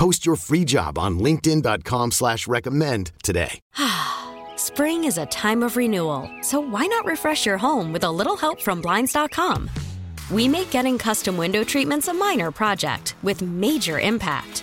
Post your free job on LinkedIn.com slash recommend today. Spring is a time of renewal, so why not refresh your home with a little help from Blinds.com? We make getting custom window treatments a minor project with major impact.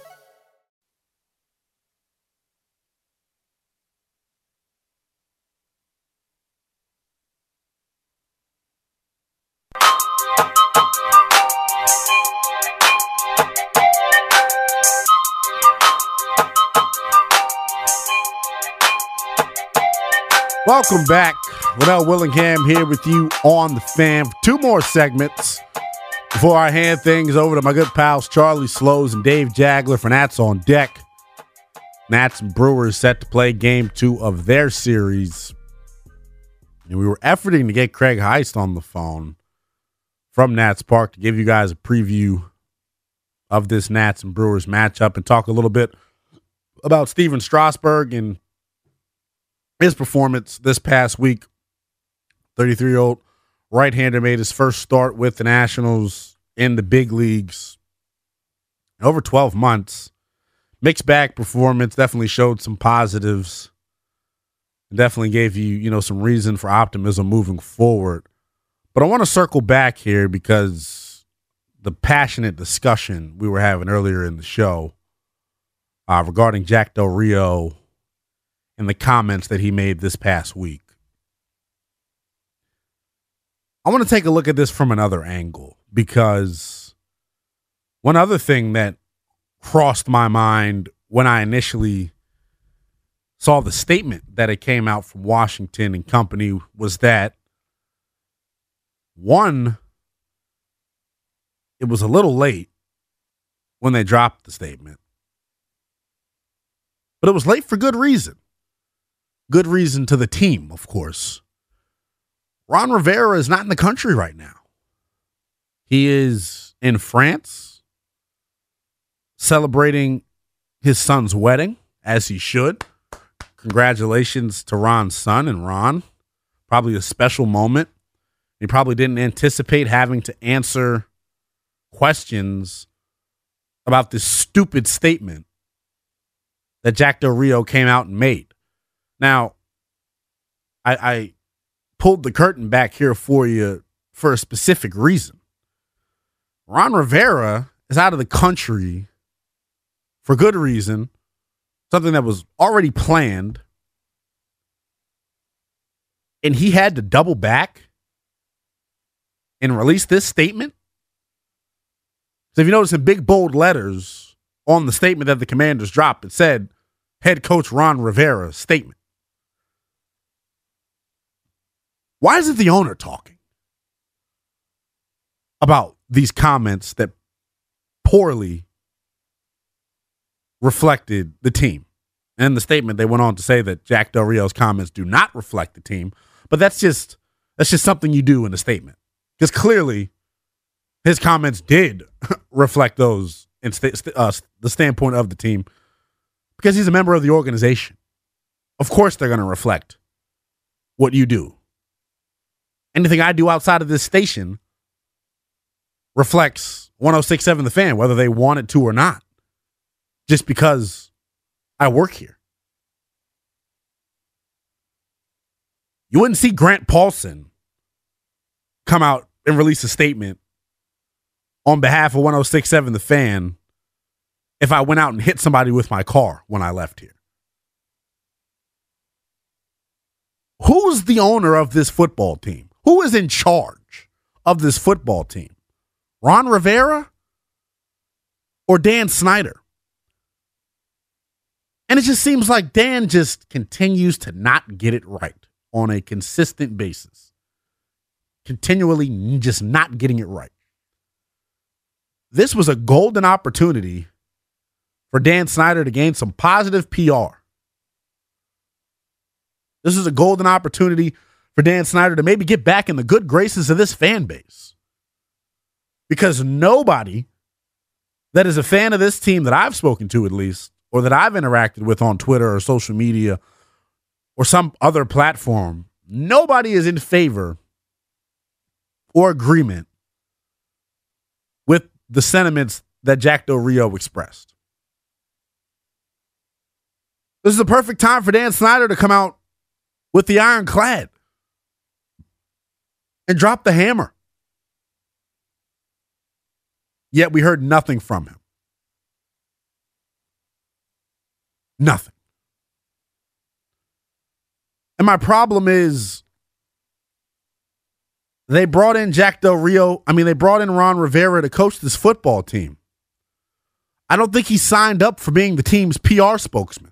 Welcome back. Without Willingham here with you on the fam. Two more segments before I hand things over to my good pals Charlie Slowes and Dave Jageler for Nats on deck. Nats and Brewers set to play game two of their series. And we were efforting to get Craig Heist on the phone from Nats Park to give you guys a preview of this Nats and Brewers matchup and talk a little bit about Stephen Strasburg and his performance this past week. 33 year old right hander made his first start with the Nationals in the big leagues over 12 months. Mixed bag performance definitely showed some positives. Definitely gave you, you know, some reason for optimism moving forward. But I want to circle back here because the passionate discussion we were having earlier in the show uh, regarding Jack Del Rio and the comments that he made this past week. I want to take a look at this from another angle because one other thing that crossed my mind when I initially saw the statement that it came out from Washington and company was that one, it was a little late when they dropped the statement, but it was late for good reason. Good reason to the team, of course. Ron Rivera is not in the country right now. He is in France celebrating his son's wedding, as he should. Congratulations to Ron's son and Ron. Probably a special moment. He probably didn't anticipate having to answer questions about this stupid statement that Jack Del Rio came out and made. Now, I, I pulled the curtain back here for you for a specific reason. Ron Rivera is out of the country for good reason, something that was already planned. And he had to double back and release this statement. So if you notice in big bold letters on the statement that the commanders dropped, it said head coach Ron Rivera statement. Why isn't the owner talking about these comments that poorly reflected the team? And the statement they went on to say that Jack Del Rio's comments do not reflect the team, but that's just that's just something you do in a statement because clearly his comments did reflect those in st- uh, the standpoint of the team because he's a member of the organization. Of course, they're going to reflect what you do anything I do outside of this station reflects 1067 The Fan, whether they want it to or not. just because I work here. You wouldn't see Grant Paulsen come out and release a statement on behalf of 1067 The Fan if I went out and hit somebody with my car when I left here. Who's the owner of this football team? Who is in charge of this football team? Ron Rivera or Dan Snyder? And it just seems like Dan just continues to not get it right on a consistent basis. Continually just not getting it right. This was a golden opportunity for Dan Snyder to gain some positive PR. This is a golden opportunity for Dan Snyder to maybe get back in the good graces of this fan base. Because nobody that is a fan of this team that I've spoken to, at least, or that I've interacted with on Twitter or social media or some other platform, nobody is in favor or agreement with the sentiments that Jack Del Rio expressed. This is the perfect time for Dan Snyder to come out with the ironclad and drop the hammer. Yet we heard nothing from him. Nothing. And my problem is they brought in Jack Del Rio. I mean, they brought in Ron Rivera to coach this football team. I don't think he signed up for being the team's PR spokesman.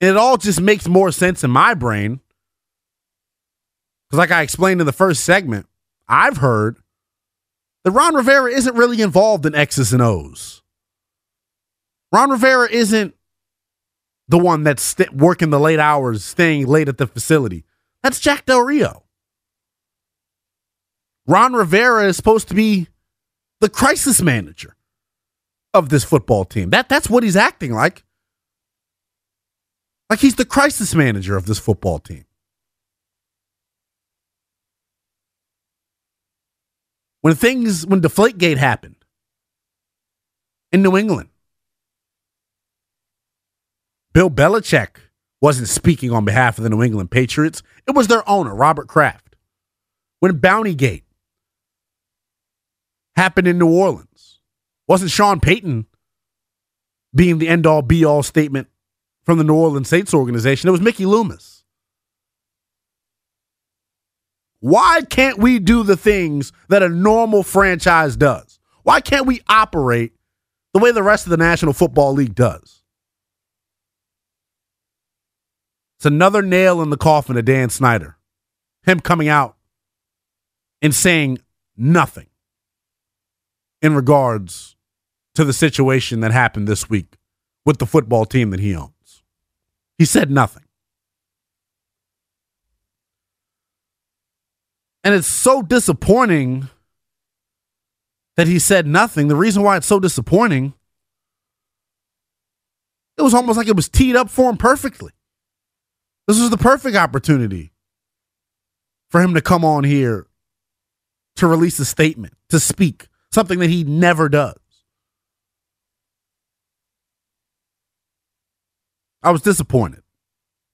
It all just makes more sense in my brain. Because, like I explained in the first segment, I've heard that Ron Rivera isn't really involved in X's and O's. Ron Rivera isn't the one that's st- working the late hours, staying late at the facility. That's Jack Del Rio. Ron Rivera is supposed to be the crisis manager of this football team. That that's what he's acting like. Like he's the crisis manager of this football team. When things when Deflategate happened in New England, Bill Belichick wasn't speaking on behalf of the New England Patriots. It was their owner, Robert Kraft. When Bountygate happened in New Orleans, wasn't Sean Payton being the end all be all statement from the New Orleans Saints organization? It was Mickey Loomis. Why can't we do the things that a normal franchise does? Why can't we operate the way the rest of the National Football League does? It's another nail in the coffin of Dan Snyder. Him coming out and saying nothing in regards to the situation that happened this week with the football team that he owns. He said nothing. And it's so disappointing that he said nothing. The reason why it's so disappointing, it was almost like it was teed up for him perfectly. This was the perfect opportunity for him to come on here to release a statement, to speak, something that he never does. I was disappointed.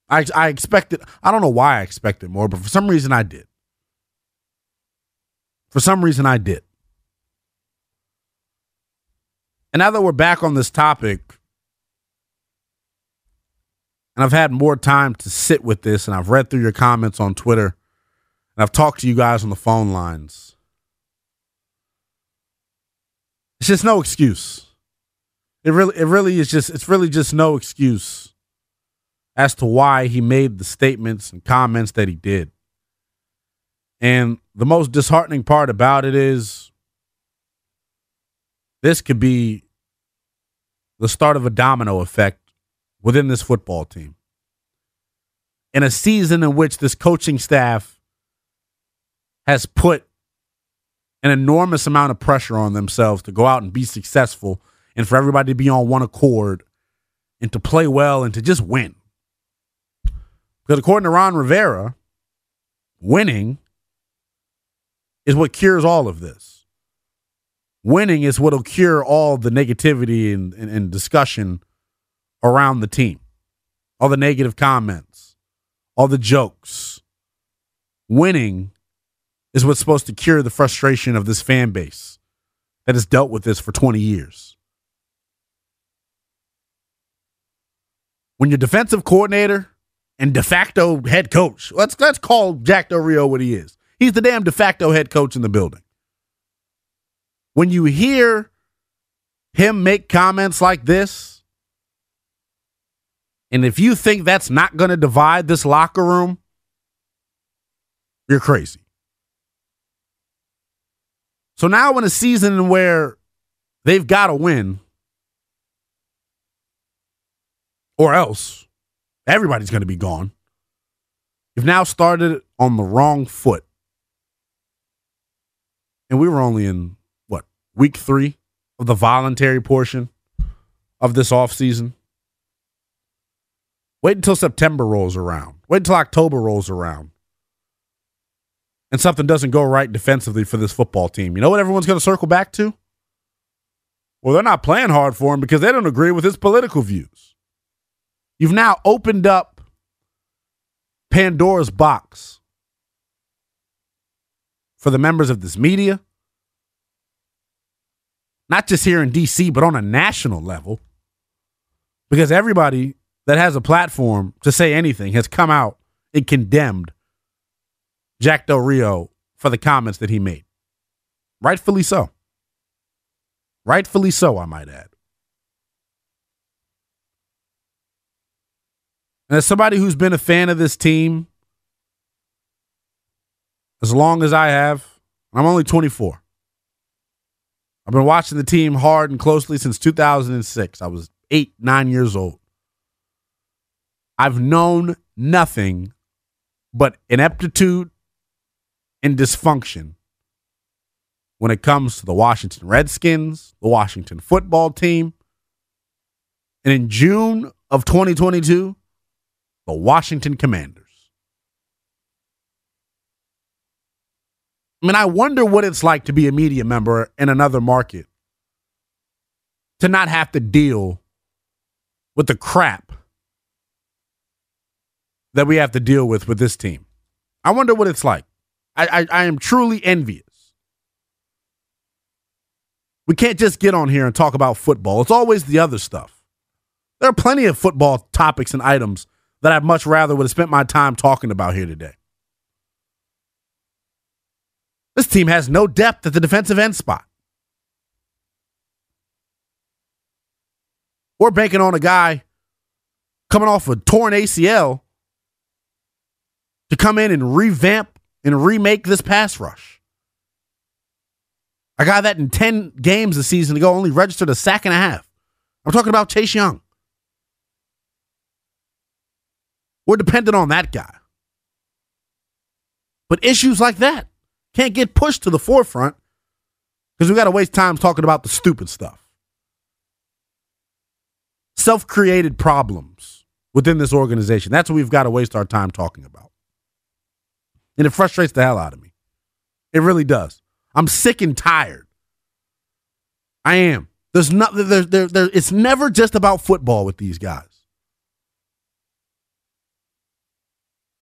I I expected I don't know why I expected more, but for some reason I did. For some reason I did. And now that we're back on this topic, and I've had more time to sit with this, and I've read through your comments on Twitter, and I've talked to you guys on the phone lines. It's just no excuse. It really, it really is just, it's really just no excuse as to why he made the statements and comments that he did. And the most disheartening part about it is this could be the start of a domino effect within this football team. In a season in which this coaching staff has put an enormous amount of pressure on themselves to go out and be successful and for everybody to be on one accord and to play well and to just win. Because according to Ron Rivera, winning is what cures all of this. winning is what'll cure all the negativity and, and, and discussion around the team, all the negative comments, all the jokes. Winning is what's supposed to cure the frustration of this fan base that has dealt with this for 20 years. When your defensive coordinator and de facto head coach, let's let's call Jack Del Rio what he is. He's the damn de facto head coach in the building. When you hear him make comments like this, and if you think that's not going to divide this locker room, you're crazy. So now in a season where they've got to win, or else everybody's going to be gone. You've now started on the wrong foot. And we were only in what, week three of the voluntary portion of this offseason. Wait until September rolls around. Wait until October rolls around. And something doesn't go right defensively for this football team. You know what everyone's going to circle back to? Well, they're not playing hard for him because they don't agree with his political views. You've now opened up Pandora's box for the members of this media, not just here in DC, but on a national level, because everybody that has a platform to say anything has come out and condemned Jack Del Rio for the comments that he made. Rightfully so. Rightfully so, I might add. And as somebody who's been a fan of this team as long as I have, I'm only 24. I've been watching the team hard and closely since 2006. I was eight, nine years old. I've known nothing but ineptitude and dysfunction when it comes to the Washington Redskins, the Washington football team. And in June of 2022, the Washington Commanders. I mean, I wonder what it's like to be a media member in another market to not have to deal with the crap that we have to deal with with this team. I wonder what it's like. I, I, I am truly envious. We can't just get on here and talk about football. It's always the other stuff. There are plenty of football topics and items that I'd much rather would have spent my time talking about here today. This team has no depth at the defensive end spot. We're banking on a guy coming off a torn ACL to come in and revamp and remake this pass rush. A guy that in 10 games this season ago only registered a sack and a half. I'm talking about Chase Young. We're dependent on that guy. But issues like that can't get pushed to the forefront because we got to waste time talking about the stupid stuff. Self created problems within this organization. That's what we've got to waste our time talking about. And it frustrates the hell out of me. It really does. I'm sick and tired. I am. There's not there, there, there, it's never just about football with these guys.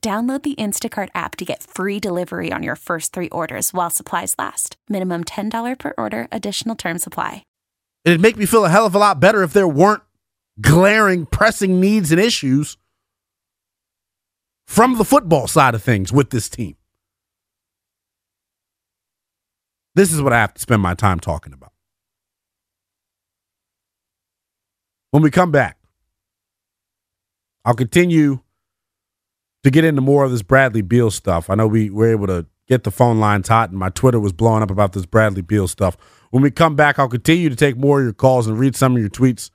Download the Instacart app to get free delivery on your first three orders while supplies last. Minimum $10 per order, additional term supply. It'd make me feel a hell of a lot better if there weren't glaring, pressing needs and issues from the football side of things with this team. This is what I have to spend my time talking about. When we come back, I'll continue to get into more of this Bradley Beal stuff, I know we were able to get the phone lines hot, and my Twitter was blowing up about this Bradley Beal stuff. When we come back, I'll continue to take more of your calls and read some of your tweets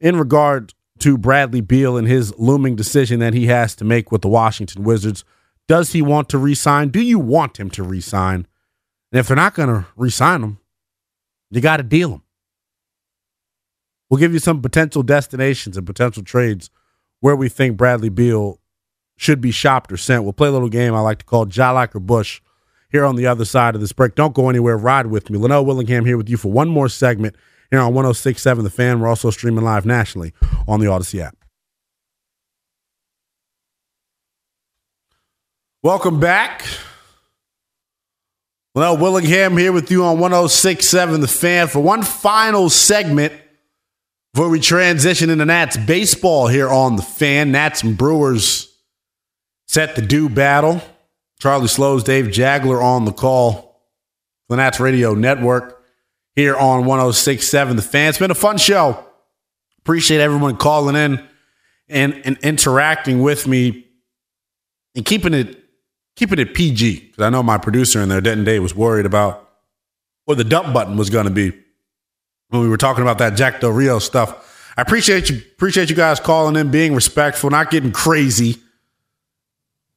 in regard to Bradley Beal and his looming decision that he has to make with the Washington Wizards. Does he want to resign? Do you want him to resign? And if they're not going to resign him, you got to deal him. We'll give you some potential destinations and potential trades where we think Bradley Beal should be shopped or sent. We'll play a little game I like to call Jai or Bush here on the other side of this break. Don't go anywhere. Ride with me. Linnell Willingham here with you for one more segment here on 1067 The Fan. We're also streaming live nationally on the Audacy app. Welcome back. Linnell Willingham here with you on 1067 The Fan for one final segment before we transition into Nats baseball here on The Fan. Nats and Brewers set the do battle. Charlie Slowes, Dave Jageler on the call. The Nats Radio Network here on 1067 The Fan. It's been a fun show. Appreciate everyone calling in and, and interacting with me and keeping it keeping it PG. Because I know my producer in there, Denton Day, was worried about what the dump button was going to be when we were talking about that Jack Del Rio stuff. I appreciate you appreciate you guys calling in, being respectful, not getting crazy.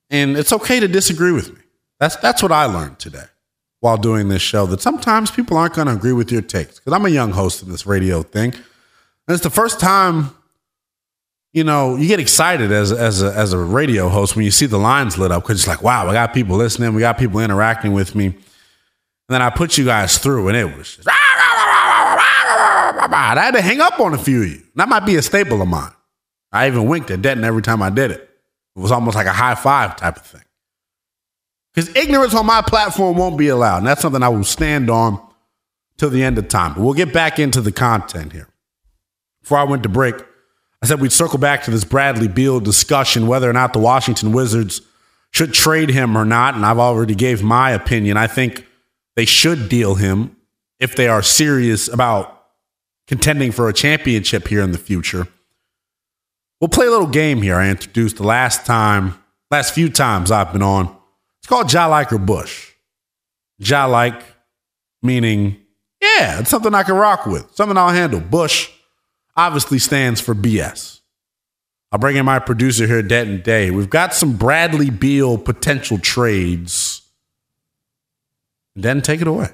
And it's okay to disagree with me. That's that's what I learned today while doing this show. That sometimes people aren't going to agree with your takes. Because I'm a young host in this radio thing, and it's the first time. You know, you get excited as as a, as a radio host when you see the lines lit up because it's like, wow, we got people listening, we got people interacting with me, and then I put you guys through, and it was just, I had to hang up on a few of you. That might be a staple of mine. I even winked at Denton every time I did it. It was almost like a high five type of thing. Because ignorance on my platform won't be allowed. And that's something I will stand on till the end of time. But we'll get back into the content here. Before I went to break, I said we'd circle back to this Bradley Beal discussion, whether or not the Washington Wizards should trade him or not. And I've already gave my opinion. I think they should deal him if they are serious about contending for a championship here in the future. We'll play a little game here I introduced the last time, last few times I've been on. It's called Ja Like or Bush. Ja Like meaning, yeah, it's something I can rock with, something I'll handle. Bush obviously stands for BS. I'll bring in my producer here, Denton Day. We've got some Bradley Beal potential trades. Then take it away.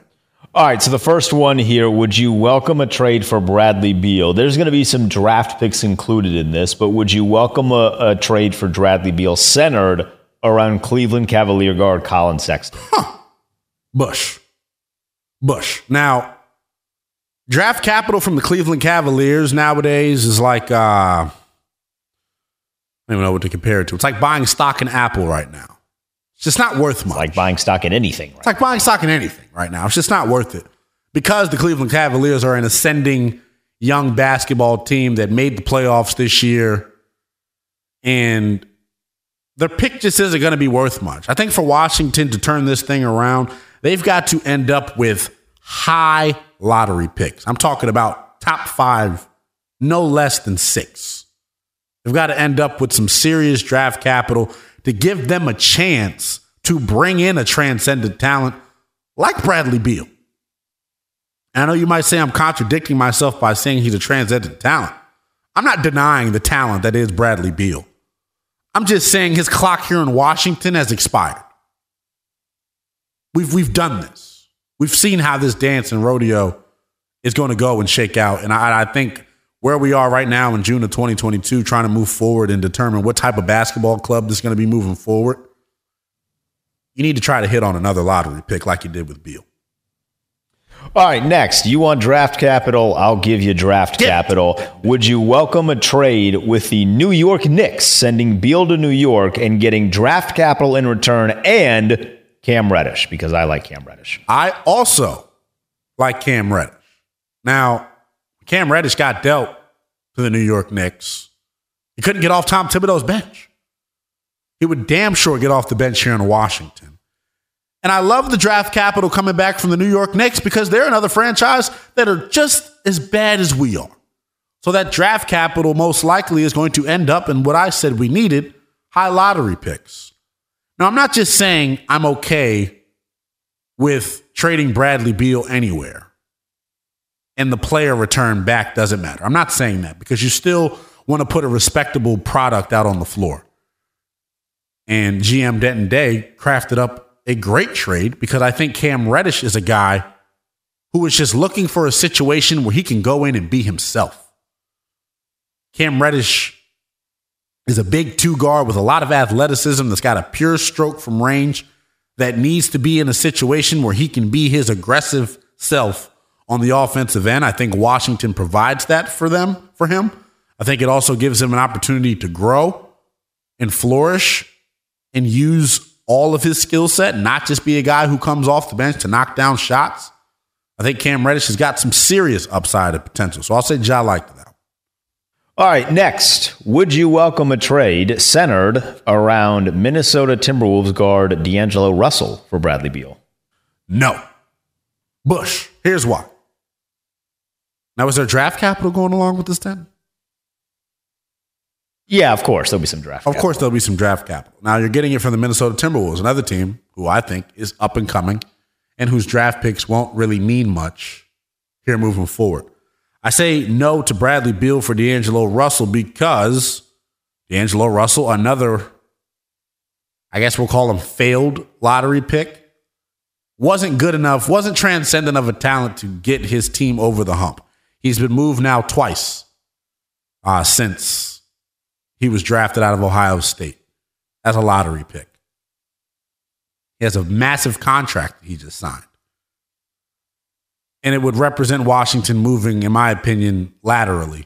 All right, so the first one here would you welcome a trade for Bradley Beal? There's going to be some draft picks included in this, but would you welcome a, a trade for Bradley Beal centered around Cleveland Cavalier guard Collin Sexton? Huh. Bush. Bush. Now, draft capital from the Cleveland Cavaliers nowadays is like, uh, I don't even know what to compare it to. It's like buying stock in Apple right now. It's just not worth much. It's like buying stock in anything. Right? It's like buying stock in anything right now. It's just not worth it. Because the Cleveland Cavaliers are an ascending young basketball team that made the playoffs this year and their pick just isn't going to be worth much. I think for Washington to turn this thing around, they've got to end up with high lottery picks. I'm talking about top five, no less than six. They've got to end up with some serious draft capital to give them a chance to bring in a transcendent talent like Bradley Beal. And I know you might say I'm contradicting myself by saying he's a transcendent talent. I'm not denying the talent that is Bradley Beal. I'm just saying his clock here in Washington has expired. We've, we've done this. We've seen how this dance and rodeo is going to go and shake out. And I, I think where we are right now in June of 2022, trying to move forward and determine what type of basketball club is going to be moving forward, you need to try to hit on another lottery pick like you did with Beal. All right, next, you want draft capital? I'll give you draft Get. capital. Would you welcome a trade with the New York Knicks sending Beal to New York and getting draft capital in return and Cam Reddish? Because I like Cam Reddish. I also like Cam Reddish. Now, Cam Reddish got dealt to the New York Knicks. He couldn't get off Tom Thibodeau's bench. He would damn sure get off the bench here in Washington. And I love the draft capital coming back from the New York Knicks because they're another franchise that are just as bad as we are. So that draft capital most likely is going to end up in what I said we needed high lottery picks. Now, I'm not just saying I'm okay with trading Bradley Beal anywhere. And the player return back doesn't matter. I'm not saying that because you still want to put a respectable product out on the floor. And GM Denton Day crafted up a great trade because I think Cam Reddish is a guy who is just looking for a situation where he can go in and be himself. Cam Reddish is a big two guard with a lot of athleticism that's got a pure stroke from range that needs to be in a situation where he can be his aggressive self on the offensive end. I think Washington provides that for them, for him. I think it also gives him an opportunity to grow and flourish and use all of his skill set, not just be a guy who comes off the bench to knock down shots. I think Cam Reddish has got some serious upside and potential. So I'll say Ja like that. All right, next, would you welcome a trade centered around Minnesota Timberwolves guard D'Angelo Russell for Bradley Beal? No. Bush. Here's why. Now, is there draft capital going along with this then? Yeah, of course. There'll be some draft Of capital. course, there'll be some draft capital. Now, you're getting it from the Minnesota Timberwolves, another team who I think is up and coming and whose draft picks won't really mean much here moving forward. I say no to Bradley Beal for D'Angelo Russell because D'Angelo Russell, another, I guess we'll call him failed lottery pick, wasn't good enough, wasn't transcendent of a talent to get his team over the hump. He's been moved now twice uh, since he was drafted out of Ohio State as a lottery pick. He has a massive contract he just signed. And it would represent Washington moving, in my opinion, laterally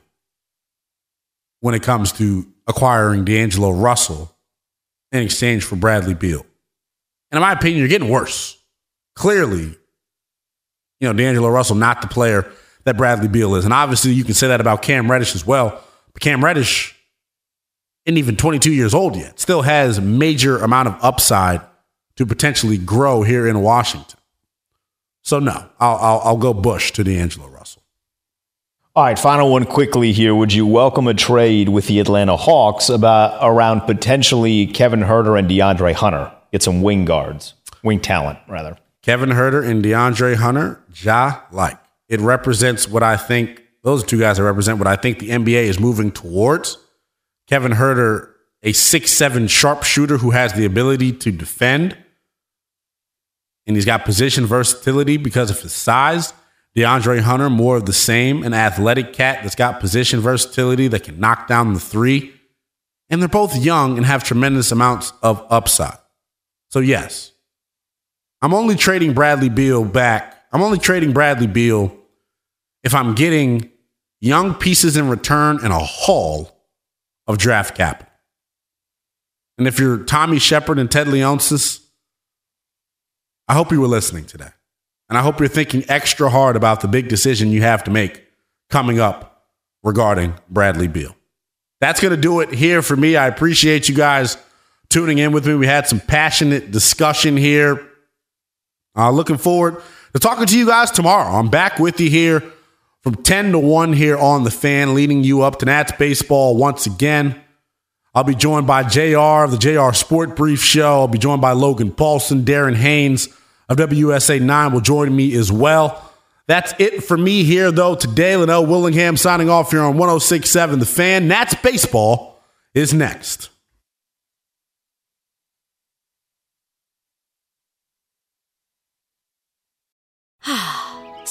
when it comes to acquiring D'Angelo Russell in exchange for Bradley Beal. And in my opinion, you're getting worse. Clearly, you know, D'Angelo Russell, not the player that Bradley Beal is. And obviously, you can say that about Cam Reddish as well. But Cam Reddish isn't even 22 years old yet, still has major amount of upside to potentially grow here in Washington. So, no, I'll, I'll, I'll go Bush to D'Angelo Russell. All right, final one quickly here. Would you welcome a trade with the Atlanta Hawks about around potentially Kevin Huerter and DeAndre Hunter? Get some wing guards, wing talent, rather. Kevin Huerter and DeAndre Hunter, Ja like. It represents what I think, those two guys represent what I think the NBA is moving towards. Kevin Huerter, a six-seven sharpshooter who has the ability to defend, and he's got position versatility because of his size. DeAndre Hunter, more of the same, an athletic cat that's got position versatility that can knock down the three. And they're both young and have tremendous amounts of upside. So, yes, I'm only trading Bradley Beal back. I'm only trading Bradley Beal if I'm getting young pieces in return and a haul of draft capital. And if you're Tommy Sheppard and Ted Leonsis, I hope you were listening today. And I hope you're thinking extra hard about the big decision you have to make coming up regarding Bradley Beal. That's going to do it here for me. I appreciate you guys tuning in with me. We had some passionate discussion here. Uh, looking forward to talking to you guys tomorrow. I'm back with you here from 10 to 1 here on the fan, leading you up to Nats baseball once again. I'll be joined by JR of the JR Sport Brief Show. I'll be joined by Logan Paulsen, Darren Haynes of WSA 9 will join me as well. That's it for me here, though. Today, Linnell Willingham signing off here on 1067 The Fan. Nats baseball is next.